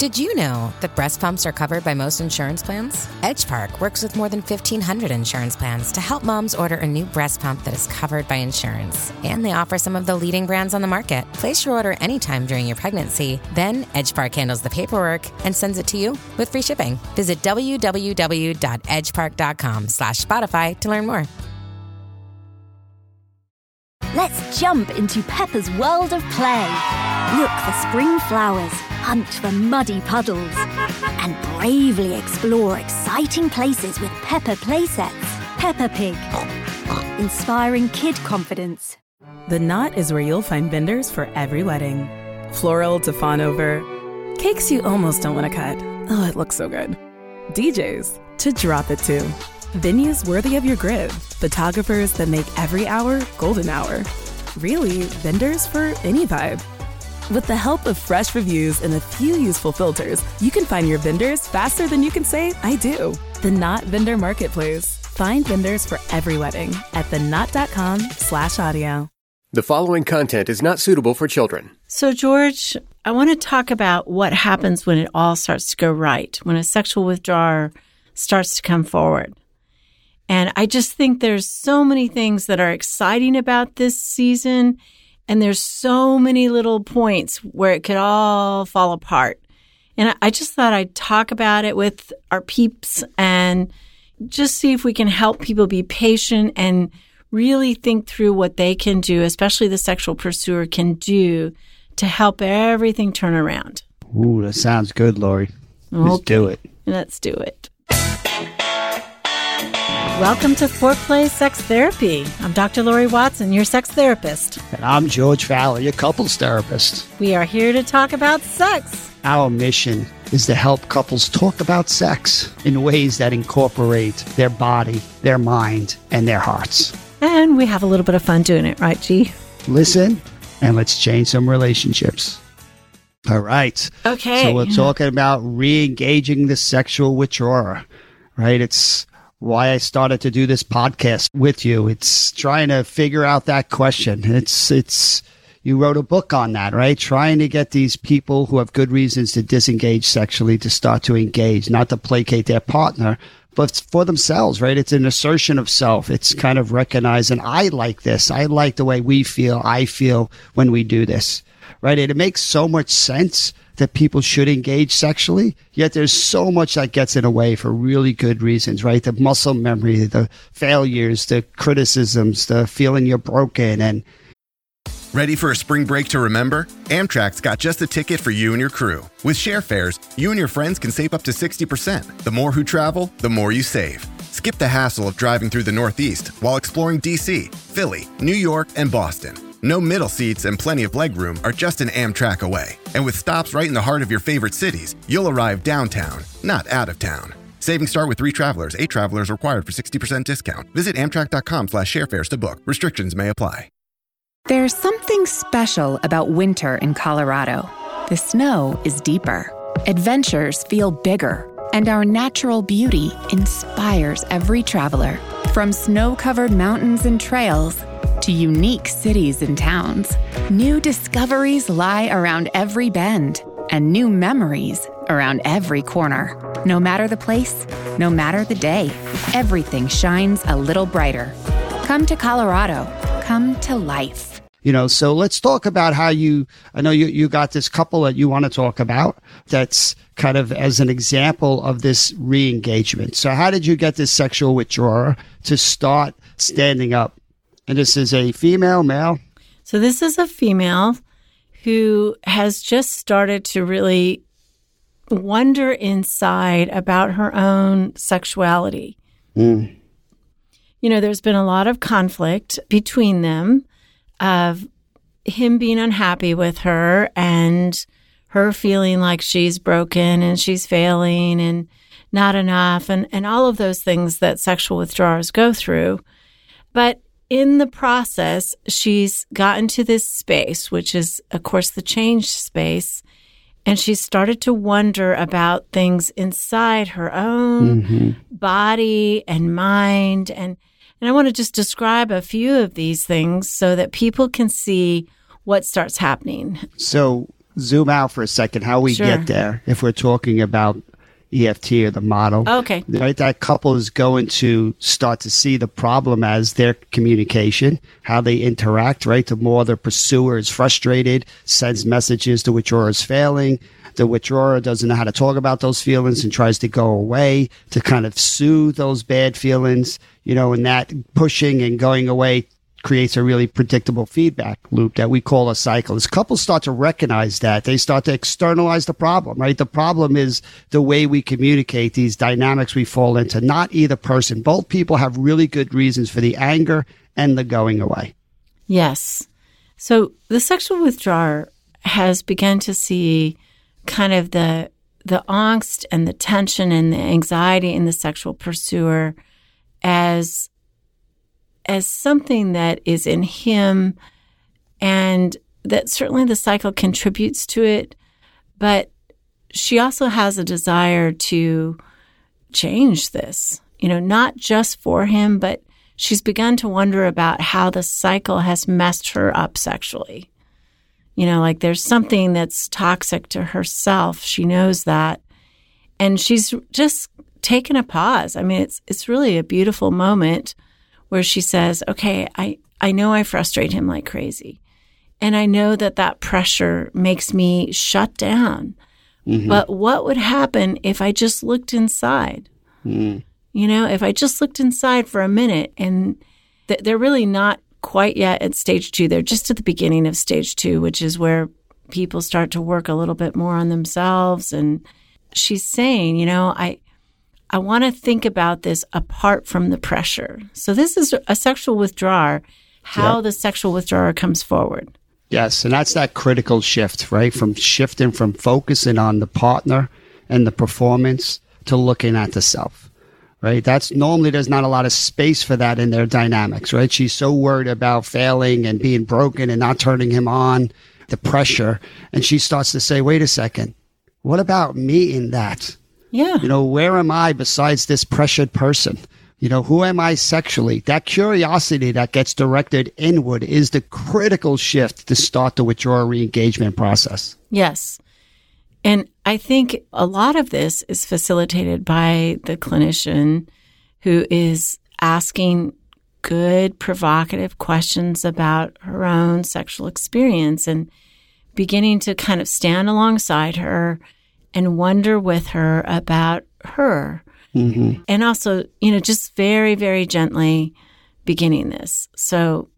Did you know that breast pumps are covered by most insurance plans? EdgePark works with more than 1,500 insurance plans to help moms order a new breast pump that is covered by insurance. And they offer some of the leading brands on the market. Place your order anytime during your pregnancy. Then EdgePark handles the paperwork and sends it to you with free shipping. Visit www.edgepark.com slash Spotify to learn more. Let's jump into Peppa's world of play. Look for spring flowers, hunt for muddy puddles, and bravely explore exciting places with Peppa playsets. Peppa Pig, inspiring kid confidence. The Knot is where you'll find vendors for every wedding. Floral to fawn over, cakes you almost don't want to cut. Oh, it looks so good. DJs to drop it to. Venues worthy of your grid. Photographers that make every hour golden hour. Really, vendors for any vibe. With the help of fresh reviews and a few useful filters, you can find your vendors faster than you can say, I do. The Knot Vendor Marketplace. Find vendors for every wedding at theknot.com slash audio. The following content is not suitable for children. So, George, I want to talk about what happens when it all starts to go right, when a sexual withdrawer starts to come forward. And I just think there's so many things that are exciting about this season. And there's so many little points where it could all fall apart. And I just thought I'd talk about it with our peeps and just see if we can help people be patient and really think through what they can do, especially the sexual pursuer can do to help everything turn around. Ooh, that sounds good, Laurie. Let's do it. Let's do it. Welcome to Foreplay Sex Therapy. I'm Dr. Laurie Watson, your sex therapist. And I'm George Faller, your couples therapist. We are here to talk about sex. Our mission is to help couples talk about sex in ways that incorporate their body, their mind, and their hearts. And we have a little bit of fun doing it, right, G? Listen, and let's change some relationships. All right. Okay. So we're talking about re-engaging the sexual withdrawer, right? It's why I started to do this podcast with you. It's trying to figure out that question. It's, it's, you wrote a book on that, right? Trying to get these people who have good reasons to disengage sexually to start to engage, not to placate their partner, but for themselves, right? It's an assertion of self. It's kind of recognizing, I like this. I like the way we feel. I feel when we do this, right? And it makes so much sense that people should engage sexually, yet there's so much that gets in the way for really good reasons, right? The muscle memory, the failures, the criticisms, the feeling you're broken and Ready for a spring break to remember? Amtrak's got just the ticket for you and your crew. With share fares, you and your friends can save up to 60%. The more who travel, the more you save. Skip the hassle of driving through the Northeast while exploring DC, Philly, New York, and Boston. No middle seats and plenty of legroom are just an Amtrak away. And with stops right in the heart of your favorite cities, you'll arrive downtown, not out of town. Savings start with three travelers. Eight travelers required for 60% discount. Visit amtrak.com slash sharefares to book. Restrictions may apply. There's something special about winter in Colorado. The snow is deeper, adventures feel bigger, and our natural beauty inspires every traveler. From snow covered mountains and trails to unique cities and towns, new discoveries lie around every bend, and new memories around every corner. No matter the place, no matter the day, everything shines a little brighter. Come to Colorado. Come to life. You know, so let's talk about how you, I know you, you got this couple that you want to talk about that's kind of as an example of this re engagement. So, how did you get this sexual withdrawer to start standing up? And this is a female, male? So, this is a female who has just started to really wonder inside about her own sexuality. Mm. You know, there's been a lot of conflict between them of him being unhappy with her and her feeling like she's broken and she's failing and not enough and, and all of those things that sexual withdrawers go through. But in the process, she's gotten to this space, which is, of course, the change space. And she started to wonder about things inside her own Mm-hmm. body and mind. And, and I want to just describe a few of these things so that people can see what starts happening. So, zoom out for a second how we Sure. get there if we're talking about EFT or the model. Oh, okay. Right, that couple is going to start to see the problem as their communication, how they interact, right? The more the pursuer is frustrated, sends messages, the withdrawer is failing. The withdrawer doesn't know how to talk about those feelings and tries to go away to kind of soothe those bad feelings, you know, and that pushing and going away creates a really predictable feedback loop that we call a cycle. As couples start to recognize that, they start to externalize the problem, right? The problem is the way we communicate these dynamics we fall into, not either person. Both people have really good reasons for the anger and the going away. Yes. So the sexual withdrawer has begun to see kind of the the angst and the tension and the anxiety in the sexual pursuer as as something that is in him and that certainly the cycle contributes to it but she also has a desire to change this you know not just for him but she's begun to wonder about how the cycle has messed her up sexually. You know like there's something that's toxic to herself. She knows that. And she's just taken a pause. I mean it's it's really a beautiful moment where she says okay i i know i frustrate him like crazy. And i know that that pressure makes me shut down. Mm-hmm. But what would happen if i just looked inside? Mm-hmm. You know if i just looked inside for a minute and th- they're really not quite yet at stage two. They're just at the beginning of stage two which is where people start to work a little bit more on themselves. And she's saying you know i I want to think about this apart from the pressure. So this is a sexual withdrawer, how Yeah. the sexual withdrawer comes forward. Yes, and that's that critical shift, right? From shifting from focusing on the partner and the performance to looking at the self, right? That's normally there's not a lot of space for that in their dynamics, right? She's so worried about failing and being broken and not turning him on, the pressure. And she starts to say, wait a second, what about me in that? Yeah. You know, where am I besides this pressured person? You know, who am I sexually? That curiosity that gets directed inward is the critical shift to start the withdrawal re-engagement process. Yes. And I think a lot of this is facilitated by the clinician who is asking good, provocative questions about her own sexual experience and beginning to kind of stand alongside her and wonder with her about her. Mm-hmm. And also, you know, just very, very gently beginning this. So,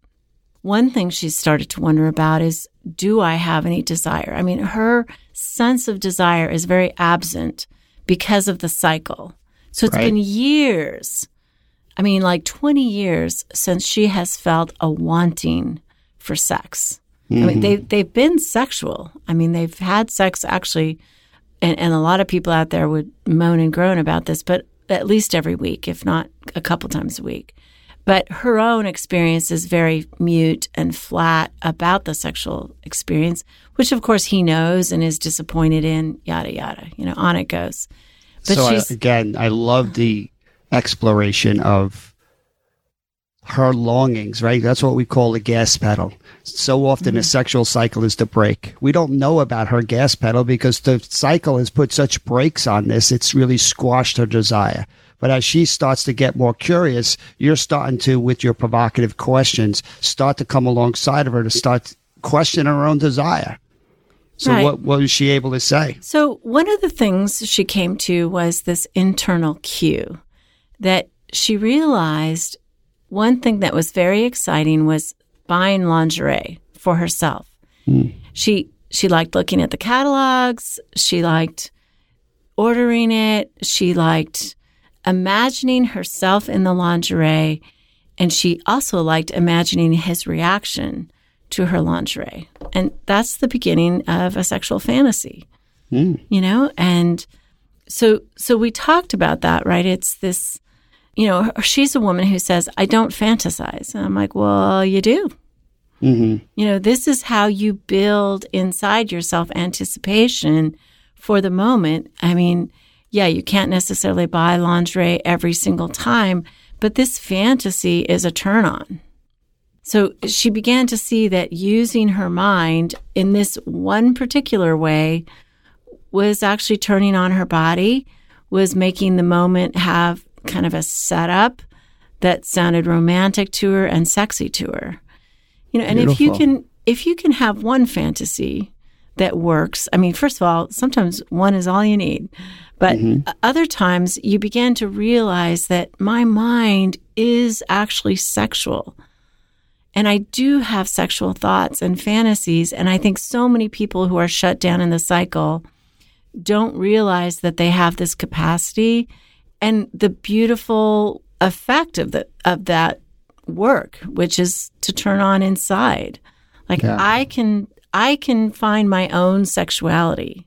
one thing she's started to wonder about is do I have any desire? I mean, her sense of desire is very absent because of the cycle. So it's Right. been years. I mean, like 20 years since she has felt a wanting for sex. I mean, mm-hmm. they, they've been sexual. I mean, they've had sex actually, and, and a lot of people out there would moan and groan about this, but at least every week, if not a couple times a week. But her own experience is very mute and flat about the sexual experience, which of course he knows and is disappointed in, yada, yada. You know, on it goes. But so I, again, I love the exploration of her longings, right? That's what we call the gas pedal. So often the mm-hmm. sexual cycle is the brake. We don't know about her gas pedal because the cycle has put such brakes on this. It's really squashed her desire. But as she starts to get more curious, you're starting to, with your provocative questions, start to come alongside of her to start questioning her own desire. So Right. what, what was she able to say? So, one of the things she came to was this internal cue that she realized one thing that was very exciting was buying lingerie for herself. Hmm. She she liked looking at the catalogs, she liked ordering it, she liked imagining herself in the lingerie, and she also liked imagining his reaction to her lingerie. And that's the beginning of a sexual fantasy. Hmm. You know, and so so we talked about that, right? It's this you know, she's a woman who says, I don't fantasize. And I'm like, well, you do. Mm-hmm. You know, this is how you build inside yourself anticipation for the moment. I mean, yeah, you can't necessarily buy lingerie every single time, but this fantasy is a turn on. So she began to see that using her mind in this one particular way was actually turning on her body, was making the moment have kind of a setup that sounded romantic to her and sexy to her. You know, and if you can if you can have one fantasy that works, I mean, first of all, sometimes one is all you need. But mm-hmm. other times you begin to realize that my mind is actually sexual. And I do have sexual thoughts and fantasies. And I think so many people who are shut down in the cycle don't realize that they have this capacity and the beautiful effect of the of that work, which is to turn on inside. Like yeah. I can I can find my own sexuality.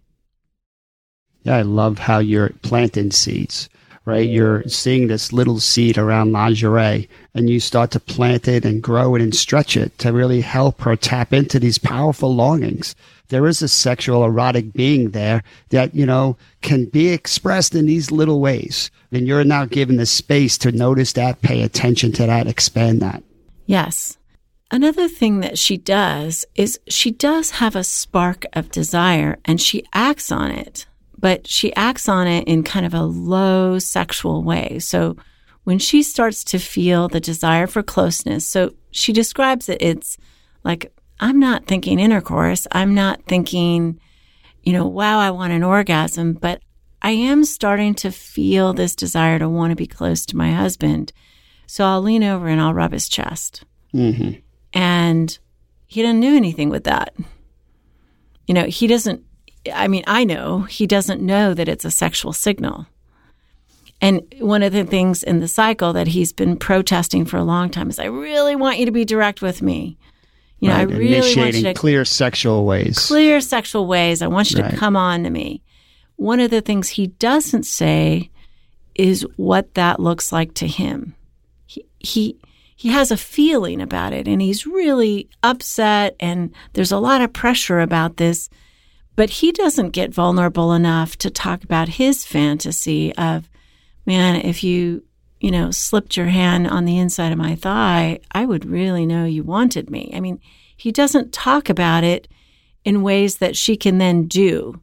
Yeah, I love how you're planting seeds, right? You're seeing this little seed around lingerie and you start to plant it and grow it and stretch it to really help her tap into these powerful longings there is a sexual erotic being there that, you know, can be expressed in these little ways. And you're now given the space to notice that, pay attention to that, expand that. Yes. Another thing that she does is she does have a spark of desire and she acts on it, but she acts on it in kind of a low sexual way. So when she starts to feel the desire for closeness, so she describes it, it's like I'm not thinking intercourse. I'm not thinking, you know, wow, I want an orgasm, but I am starting to feel this desire to want to be close to my husband. So I'll lean over and I'll rub his chest. Mm-hmm. And he doesn't do anything with that. You know, he doesn't, I mean, I know he doesn't know that it's a sexual signal. And one of the things in the cycle that he's been protesting for a long time is, I really want you to be direct with me. You know, right. I really Initiating want you to clear sexual ways. Clear sexual ways. I want you right. to come on to me. One of the things he doesn't say is what that looks like to him. He he he has a feeling about it and he's really upset and there's a lot of pressure about this, but he doesn't get vulnerable enough to talk about his fantasy of man, if you you know, slipped your hand on the inside of my thigh, I would really know you wanted me. I mean, he doesn't talk about it in ways that she can then do.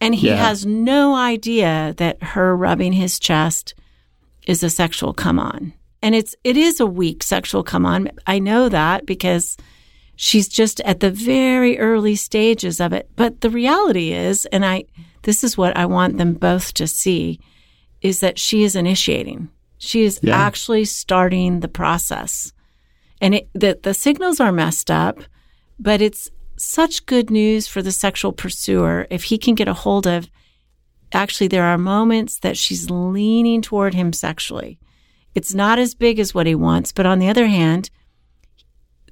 And he yeah. has no idea that her rubbing his chest is a sexual come on. And it's it is a weak sexual come on. I know that because she's just at the very early stages of it. But the reality is, and I this is what I want them both to see, is that she is initiating. She is yeah. actually starting the process. And it, the, the signals are messed up, but it's such good news for the sexual pursuer if he can get a hold of actually there are moments that she's leaning toward him sexually. It's not as big as what he wants, but on the other hand,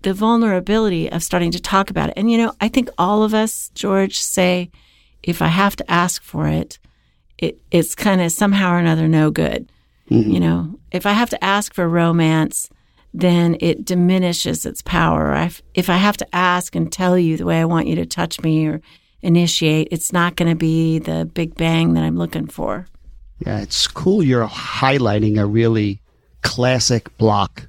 the vulnerability of starting to talk about it. And you know, I think all of us, George, say if I have to ask for it, it it's kind of somehow or another no good. Mm-hmm. You know, if I have to ask for romance, then it diminishes its power. if I have to ask and tell you the way I want you to touch me or initiate, it's not going to be the big bang that I'm looking for. Yeah, it's cool you're highlighting a really classic block.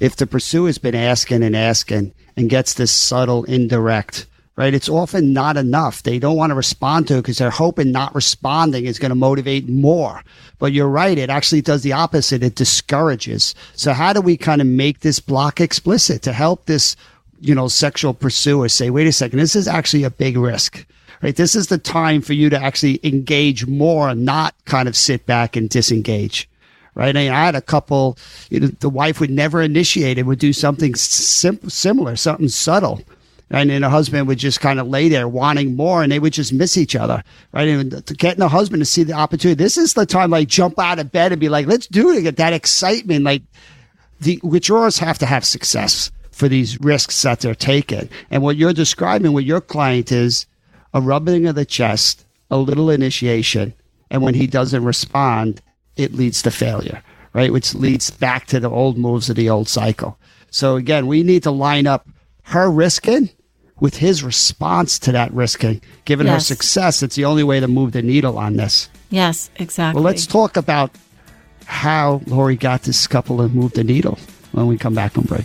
If the pursuer's been asking and asking and gets this subtle indirect right? It's often not enough. They don't want to respond to it because they're hoping not responding is going to motivate more. But you're right. It actually does the opposite. It discourages. So how do we kind of make this block explicit to help this, you know, sexual pursuer say, wait a second, this is actually a big risk. Right. This is the time for you to actually engage more, not kind of sit back and disengage right? I, mean, I had a couple, you know, the wife would never initiate and would do something sim- similar, something subtle and then the husband would just kind of lay there wanting more and they would just miss each other right? And getting the husband to see the opportunity this is the time like jump out of bed and be like let's do it get that excitement like the withdrawers have to have success for these risks that they're taking. And what you're describing with your client is a rubbing of the chest a little initiation and when he doesn't respond it leads to failure right? Which leads back to the old moves of the old cycle. So again we need to line up her risking with his response to that risking, given yes. her success, it's the only way to move the needle on this. Yes, exactly. Well, let's talk about how Laurie got this scupple and move the needle when we come back from break.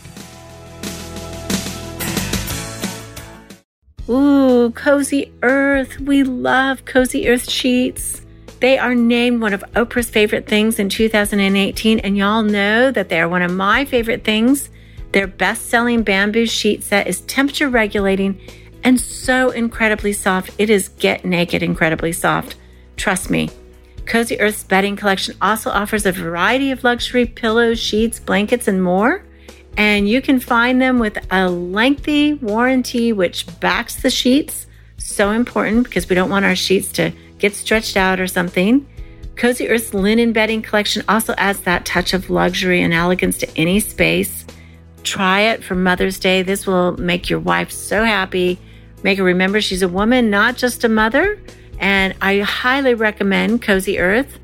Ooh, Cozy Earth. We love Cozy Earth sheets. They are named one of Oprah's favorite things in 2018, and y'all know that they are one of my favorite things their best selling bamboo sheet set is temperature regulating and so incredibly soft. It is get naked incredibly soft. Trust me. Cozy Earth's bedding collection also offers a variety of luxury pillows, sheets, blankets, and more. And you can find them with a lengthy warranty which backs the sheets. So important because we don't want our sheets to get stretched out or something. Cozy Earth's linen bedding collection also adds that touch of luxury and elegance to any space. Try it for Mother's Day. This will make your wife so happy. Make her remember she's a woman, not just a mother. And I highly recommend Cozy Earth.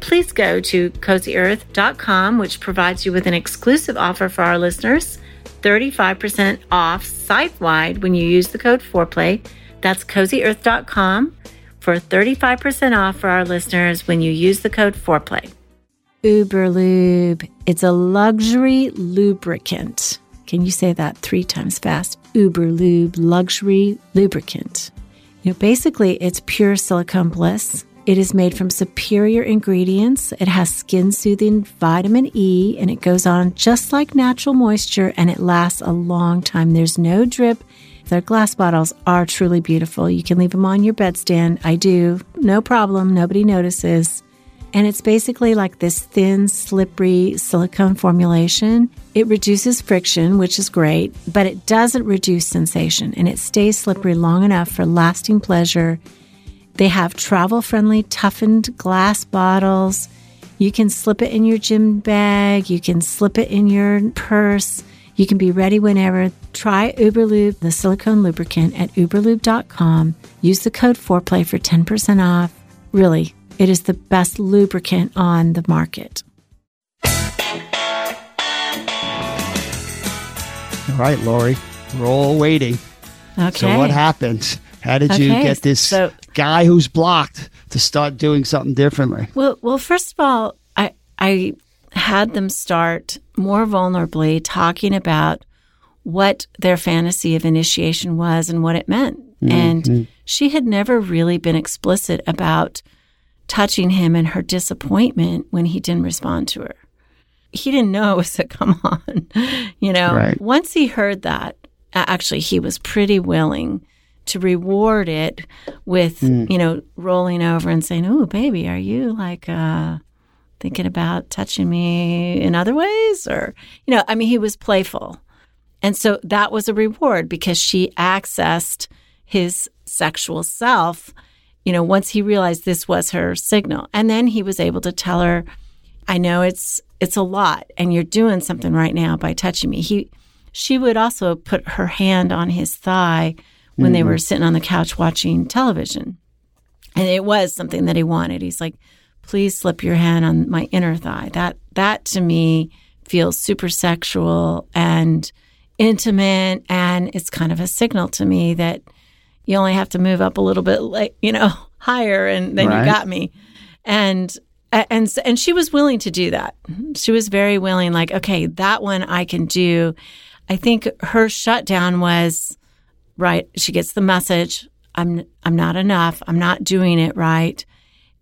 Please go to cozyearth.com, which provides you with an exclusive offer for our listeners 35% off site wide when you use the code FOREPLAY. That's cozyearth.com for 35% off for our listeners when you use the code FOREPLAY. Uberlube. It's a luxury lubricant. Can you say that three times fast? Uberlube, luxury lubricant. You know, basically, it's pure silicone bliss. It is made from superior ingredients. It has skin soothing vitamin E and it goes on just like natural moisture and it lasts a long time. There's no drip their glass bottles are truly beautiful. You can leave them on your bedstand. I do. No problem. Nobody notices. And it's basically like this thin, slippery silicone formulation. It reduces friction, which is great, but it doesn't reduce sensation and it stays slippery long enough for lasting pleasure. They have travel friendly, toughened glass bottles. You can slip it in your gym bag, you can slip it in your purse. You can be ready whenever. Try Uberlube, the silicone lubricant, at uberlube.com. Use the code FOREPLAY for 10% off. Really, it is the best lubricant on the market. All right, Laurie, we're all waiting. Okay. So what happened? How did you Okay, get this so- guy who's blocked to start doing something differently? Well, well, first of all, I I had them start more vulnerably talking about what their fantasy of initiation was and what it meant. Mm-hmm. And she had never really been explicit about touching him and her disappointment when he didn't respond to her. He didn't know it was a come on, you know. Right. Once he heard that, actually, he was pretty willing to reward it with, you know, rolling over and saying, "Oh, baby, are you like uh thinking about touching me in other ways or you know, I mean, he was playful. And so that was a reward because she accessed his sexual self, you know, once he realized this was her signal. And then he was able to tell her, I know it's it's a lot and you're doing something right now by touching me. He she would also put her hand on his thigh when they mm-hmm. were sitting on the couch watching television. And it was something that he wanted. He's like, please slip your hand on my inner thigh. That that to me feels super sexual and intimate and it's kind of a signal to me that you only have to move up a little bit like you know higher and then Right. you got me. And and and she was willing to do that. She was very willing like okay that one i can do. I think her shutdown was right she gets the message i'm i'm not enough. I'm not doing it right.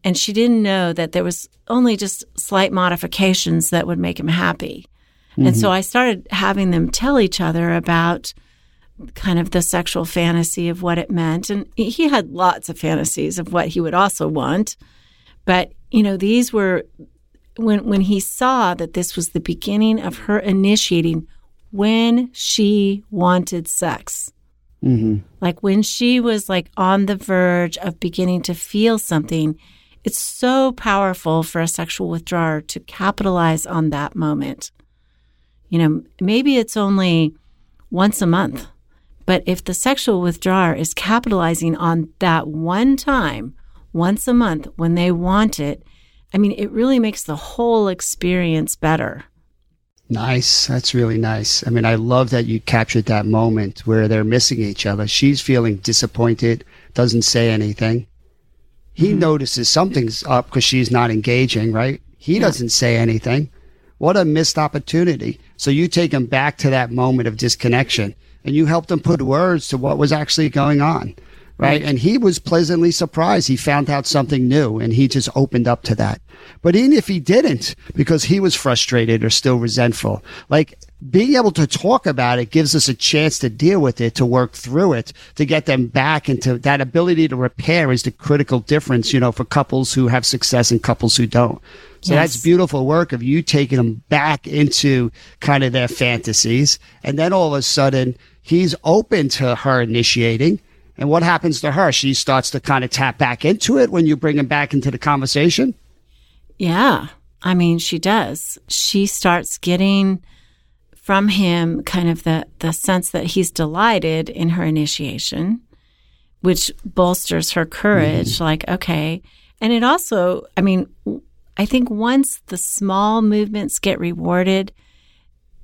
And she didn't know that there was only just slight modifications that would make him happy. And mm-hmm. so i started having them tell each other about kind of the sexual fantasy of what it meant. And he had lots of fantasies of what he would also want. But you know these were when when he saw that this was the beginning of her initiating when she wanted sex. Mm-hmm. Like when she was like on the verge of beginning to feel something it's so powerful for a sexual withdrawer to capitalize on that moment. You know maybe it's only once a month but if the sexual withdrawer is capitalizing on that one time once a month when they want it i mean it really makes the whole experience better Nice. That's really nice. I mean, I love that you captured that moment where they're missing each other. She's feeling disappointed, doesn't say anything. He mm-hmm. notices something's up because she's not engaging, right? He doesn't say anything. What a missed opportunity. So you take him back to that moment of disconnection and you helped him put words to what was actually going on. Right. And he was pleasantly surprised. He found out something new and he just opened up to that. But even if he didn't, because he was frustrated or still resentful, like being able to talk about it gives us a chance to deal with it, to work through it, to get them back into that ability to repair is the critical difference, you know, for couples who have success and couples who don't. So yes. that's beautiful work of you taking them back into kind of their fantasies. And then all of a sudden he's open to her initiating and what happens to her? She starts to kind of tap back into it when you bring him back into the conversation? Yeah. I mean, she does. She starts getting from him kind of the, the sense that he's delighted in her initiation, which bolsters her courage. Mm-hmm. Like, okay. And it also, I mean, I think once the small movements get rewarded,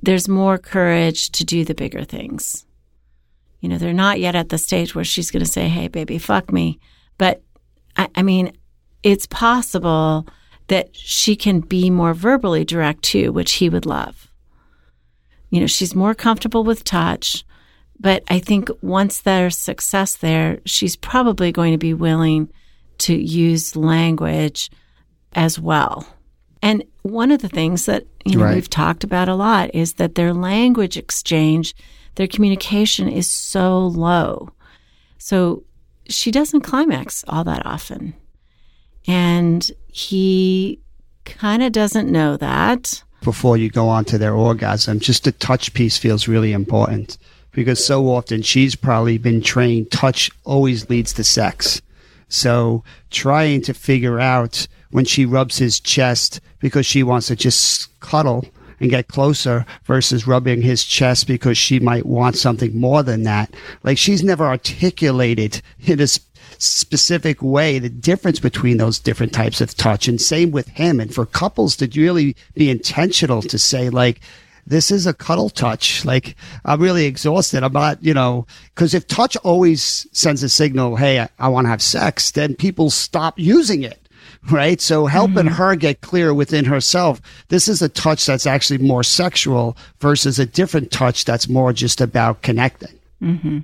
there's more courage to do the bigger things. You know, they're not yet at the stage where she's going to say, Hey, baby, fuck me. But I, I mean, it's possible that she can be more verbally direct too, which he would love. You know, she's more comfortable with touch. But I think once there's success there, she's probably going to be willing to use language as well. And one of the things that you know right. we've talked about a lot is that their language exchange their communication is so low. So she doesn't climax all that often. And he kind of doesn't know that. Before you go on to their orgasm, just the touch piece feels really important because so often she's probably been trained touch always leads to sex. So trying to figure out when she rubs his chest because she wants to just cuddle and get closer versus rubbing his chest because she might want something more than that. Like she's never articulated in a specific way the difference between those different types of touch. And same with him. And for couples to really be intentional to say like, this is a cuddle touch. Like I'm really exhausted. I'm not, you know, because if touch always sends a signal, hey, I, I want to have sex, then people stop using it right? So helping mm-hmm. her get clear within herself. This is a touch that's actually more sexual versus a different touch that's more just about connecting. Mm-hmm.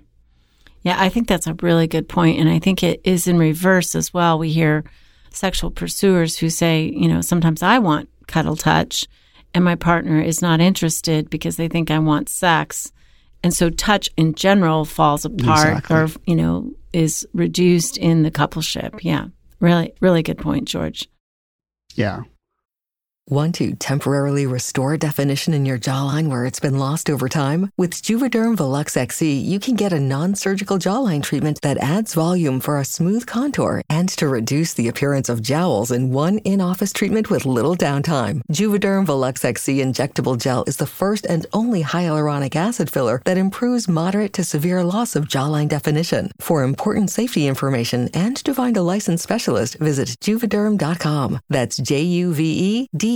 Yeah, I think that's a really good point, and I think it is in reverse as well. We hear sexual pursuers who say, you know, sometimes I want cuddle touch, and my partner is not interested because they think I want sex. And so touch in general falls apart exactly. or, you know, is reduced in the coupleship. Yeah. Really, really good point, George. Yeah. Want to temporarily restore definition in your jawline where it's been lost over time? With Juvederm Volux XC, you can get a non-surgical jawline treatment that adds volume for a smooth contour and to reduce the appearance of jowls in one in-office treatment with little downtime. Juvederm Volux XC injectable gel is the first and only hyaluronic acid filler that improves moderate to severe loss of jawline definition. For important safety information and to find a licensed specialist, visit juvederm.com. That's J-U-V-E-D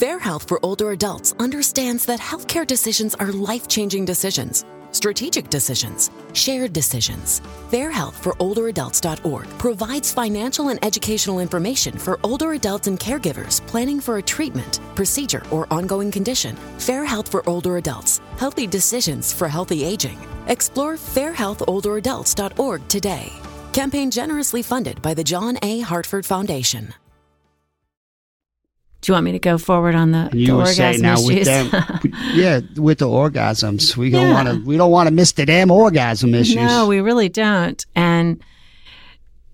Fair Health for Older Adults understands that healthcare decisions are life changing decisions, strategic decisions, shared decisions. Fair Health for Older Adults.org provides financial and educational information for older adults and caregivers planning for a treatment, procedure, or ongoing condition. Fair Health for Older Adults Healthy Decisions for Healthy Aging. Explore fairhealtholderadults.org today. Campaign generously funded by the John A. Hartford Foundation. You want me to go forward on the, you the orgasm say now issues? with them, yeah, with the orgasms, we don't want to. We don't want to miss the damn orgasm issues. No, we really don't. And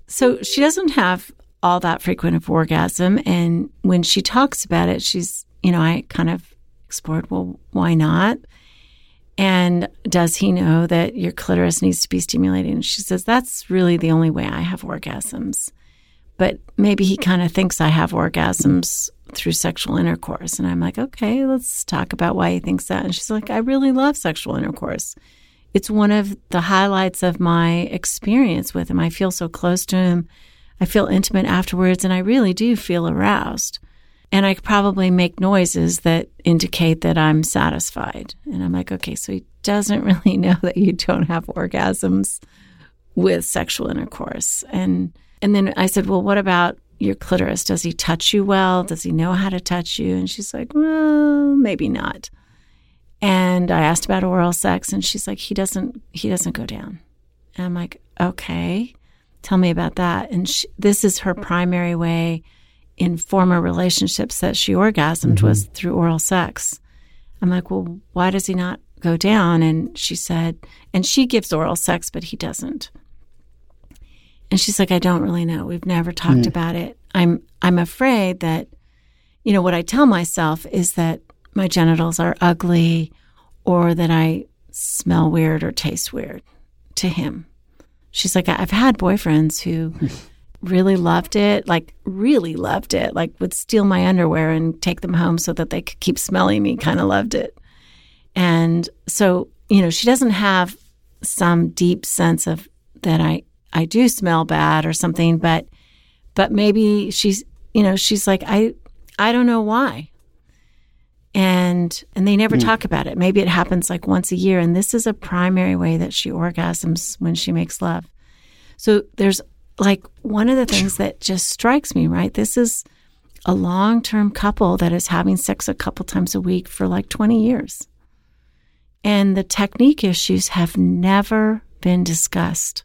so she doesn't have all that frequent of orgasm, and when she talks about it, she's, you know, I kind of explored, well, why not? And does he know that your clitoris needs to be stimulated? And she says, that's really the only way I have orgasms but maybe he kind of thinks I have orgasms through sexual intercourse. And I'm like, okay, let's talk about why he thinks that. And she's like, I really love sexual intercourse. It's one of the highlights of my experience with him. I feel so close to him. I feel intimate afterwards, and I really do feel aroused. And I probably make noises that indicate that I'm satisfied. And I'm like, okay, so he doesn't really know that you don't have orgasms with sexual intercourse. And and then I said, well, what about your clitoris? Does he touch you well? Does he know how to touch you? And she's like, well, maybe not. And I asked about oral sex, and she's like, he doesn't he doesn't go down. And I'm like, okay, tell me about that. And she, this is her primary way in former relationships that she orgasmed mm-hmm. was through oral sex. I'm like, well, why does he not go down? And she said, and she gives oral sex, but he doesn't. And she's like, I don't really know. We've never talked mm. about it. I'm I'm afraid that, you know, what I tell myself is that my genitals are ugly or that I smell weird or taste weird to him. She's like, I've had boyfriends who really loved it, like really loved it, like would steal my underwear and take them home so that they could keep smelling me, kind of loved it. And so, you know, she doesn't have some deep sense of that I I do smell bad or something, but but maybe she's you know, she's like I I don't know why. And and they never mm. talk about it. Maybe it happens like once a year and this is a primary way that she orgasms when she makes love. So there's like one of the things that just strikes me, right? This is a long term couple that is having sex a couple times a week for like 20 years. And the technique issues have never been discussed.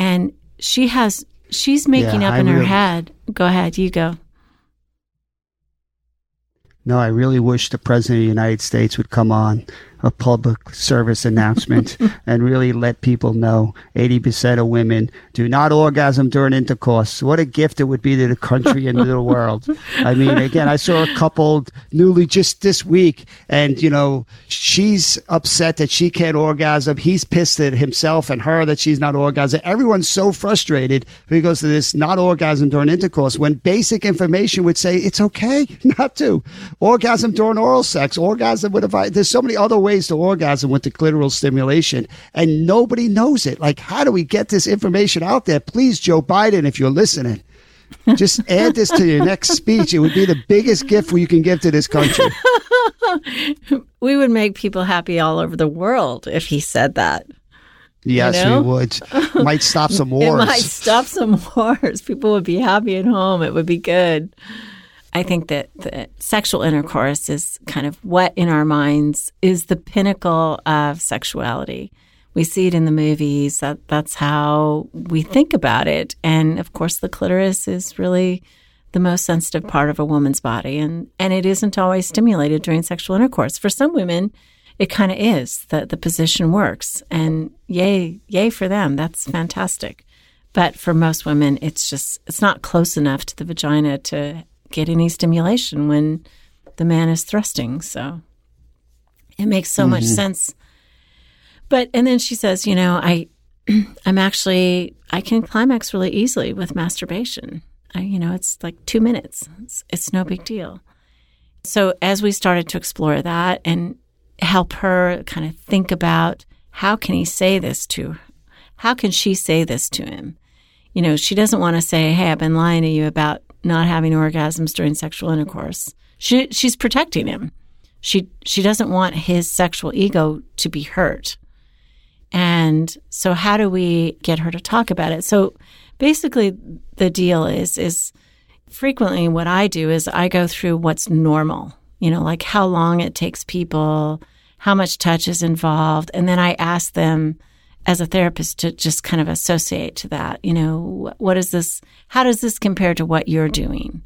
And she has, she's making yeah, up in really, her head. Go ahead, you go. No, I really wish the President of the United States would come on a public service announcement and really let people know 80% of women do not orgasm during intercourse. What a gift it would be to the country and to the world. I mean, again, I saw a couple newly just this week, and, you know, she's upset that she can't orgasm. He's pissed at himself and her that she's not orgasm. Everyone's so frustrated because of this not orgasm during intercourse when basic information would say it's okay not to. Orgasm during oral sex, orgasm with a, there's so many other ways ways to orgasm with the clitoral stimulation, and nobody knows it. Like, how do we get this information out there? Please, Joe Biden, if you're listening, just add this to your next speech. It would be the biggest gift you can give to this country. we would make people happy all over the world if he said that. Yes, you know? we would. Might stop some wars. it might stop some wars. People would be happy at home. It would be good. I think that the sexual intercourse is kind of what in our minds is the pinnacle of sexuality. We see it in the movies. That that's how we think about it. And of course, the clitoris is really the most sensitive part of a woman's body, and and it isn't always stimulated during sexual intercourse. For some women, it kind of is that the position works, and yay, yay for them. That's fantastic. But for most women, it's just it's not close enough to the vagina to get any stimulation when the man is thrusting. So it makes so mm-hmm. much sense. But and then she says, you know, I I'm actually I can climax really easily with masturbation. I, you know, it's like 2 minutes. It's, it's no big deal. So as we started to explore that and help her kind of think about how can he say this to how can she say this to him? You know, she doesn't want to say, "Hey, I've been lying to you about not having orgasms during sexual intercourse. She she's protecting him. She she doesn't want his sexual ego to be hurt. And so how do we get her to talk about it? So basically the deal is is frequently what I do is I go through what's normal, you know, like how long it takes people, how much touch is involved, and then I ask them as a therapist to just kind of associate to that. You know, what is this? How does this compare to what you're doing?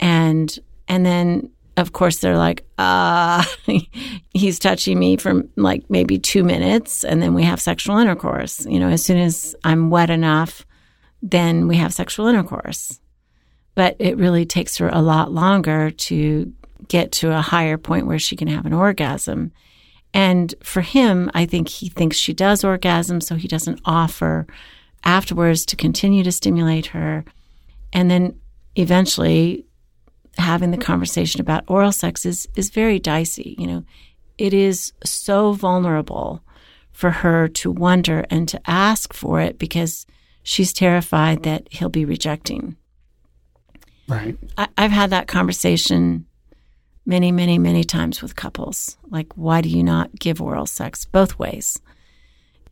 And and then of course they're like, ah, uh, he's touching me for like maybe two minutes, and then we have sexual intercourse. You know, as soon as I'm wet enough, then we have sexual intercourse. But it really takes her a lot longer to get to a higher point where she can have an orgasm. And for him, I think he thinks she does orgasm, so he doesn't offer afterwards to continue to stimulate her. And then eventually, having the conversation about oral sex is is very dicey. You know, it is so vulnerable for her to wonder and to ask for it because she's terrified that he'll be rejecting. Right. I, I've had that conversation many, many, many times with couples. Like, why do you not give oral sex both ways?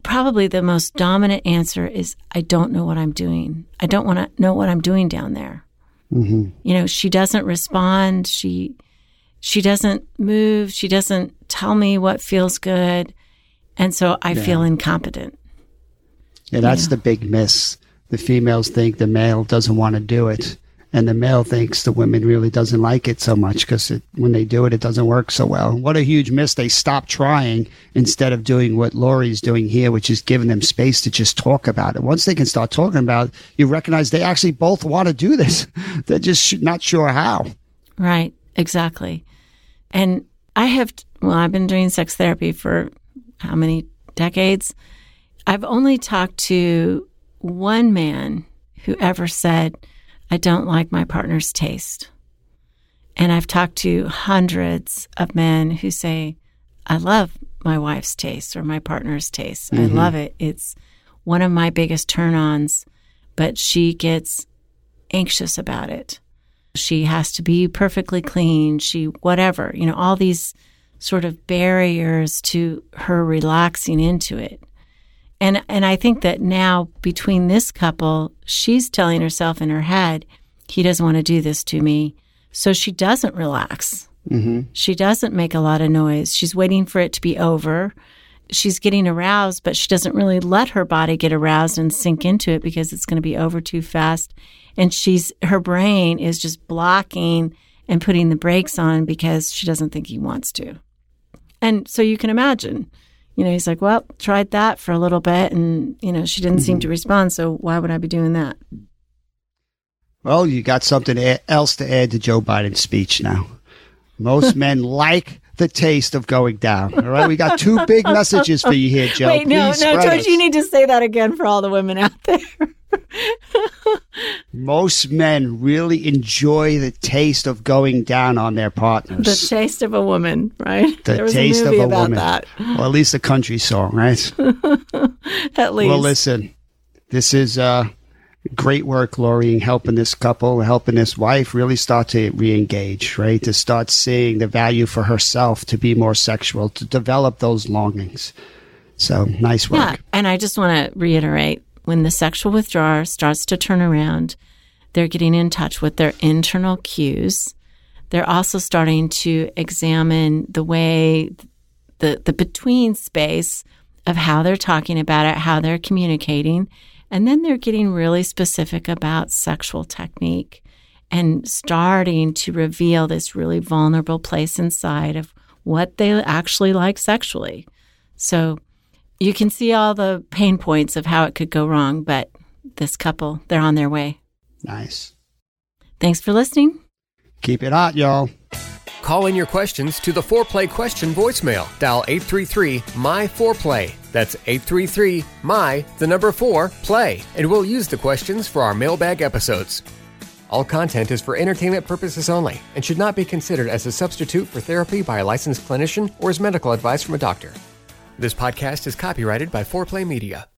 Probably the most dominant answer is, I don't know what I'm doing. I don't want to know what I'm doing down there. Mm-hmm. You know, she doesn't respond. She she doesn't move. She doesn't tell me what feels good, and so I Yeah. feel incompetent. Yeah, that's Yeah. the big miss. The females think the male doesn't want to do it, and the male thinks the women really doesn't like it so much because when they do it, it doesn't work so well. What a huge miss! They stop trying instead of doing what Laurie's doing here, which is giving them space to just talk about it. Once they can start talking about it, you recognize they actually both want to do this. They're just not sure how. Right, exactly. And I have, well, I've been doing sex therapy for how many decades? I've only talked to one man who ever said, I don't like my partner's taste. And I've talked to hundreds of men who say, I love my wife's taste or my partner's taste. I Mhm. love it. It's one of my biggest turn ons, but she gets anxious about it. She has to be perfectly clean. She, whatever, you know, all these sort of barriers to her relaxing into it. And, and I think that now between this couple, she's telling herself in her head, he doesn't want to do this to me. So she doesn't relax. Mm-hmm. She doesn't make a lot of noise. She's waiting for it to be over. She's getting aroused, but she doesn't really let her body get aroused and sink into it because it's going to be over too fast. And she's her brain is just blocking and putting the brakes on because she doesn't think he wants to. And so you can imagine, you know, he's like, "Well, tried that for a little bit and, you know, she didn't seem to mm-hmm. respond, so why would I be doing that?" Well, you got something else to add to Joe Biden's speech now. Most men like the taste of going down. All right, we got two big messages for you here, Joe. Wait, no, Please no, George, us. you need to say that again for all the women out there. Most men really enjoy the taste of going down on their partners. The taste of a woman, right? The there was taste a movie of a about woman. that. Well, at least a country song, right? At least. Well, listen, this is uh, great work, Laurie, in helping this couple, helping this wife really start to re-engage, right? To start seeing the value for herself, to be more sexual, to develop those longings. So nice work. Yeah, and I just want to reiterate when the sexual withdrawer starts to turn around, they're getting in touch with their internal cues. They're also starting to examine the way the the between space of how they're talking about it, how they're communicating, and then they're getting really specific about sexual technique and starting to reveal this really vulnerable place inside of what they actually like sexually. So you can see all the pain points of how it could go wrong, but this couple, they're on their way. Nice. Thanks for listening. Keep it hot, y'all. Call in your questions to the Foreplay question voicemail. Dial 833 My Foreplay. That's 833 My, the number 4, play. And we'll use the questions for our mailbag episodes. All content is for entertainment purposes only and should not be considered as a substitute for therapy by a licensed clinician or as medical advice from a doctor. This podcast is copyrighted by Foreplay Media.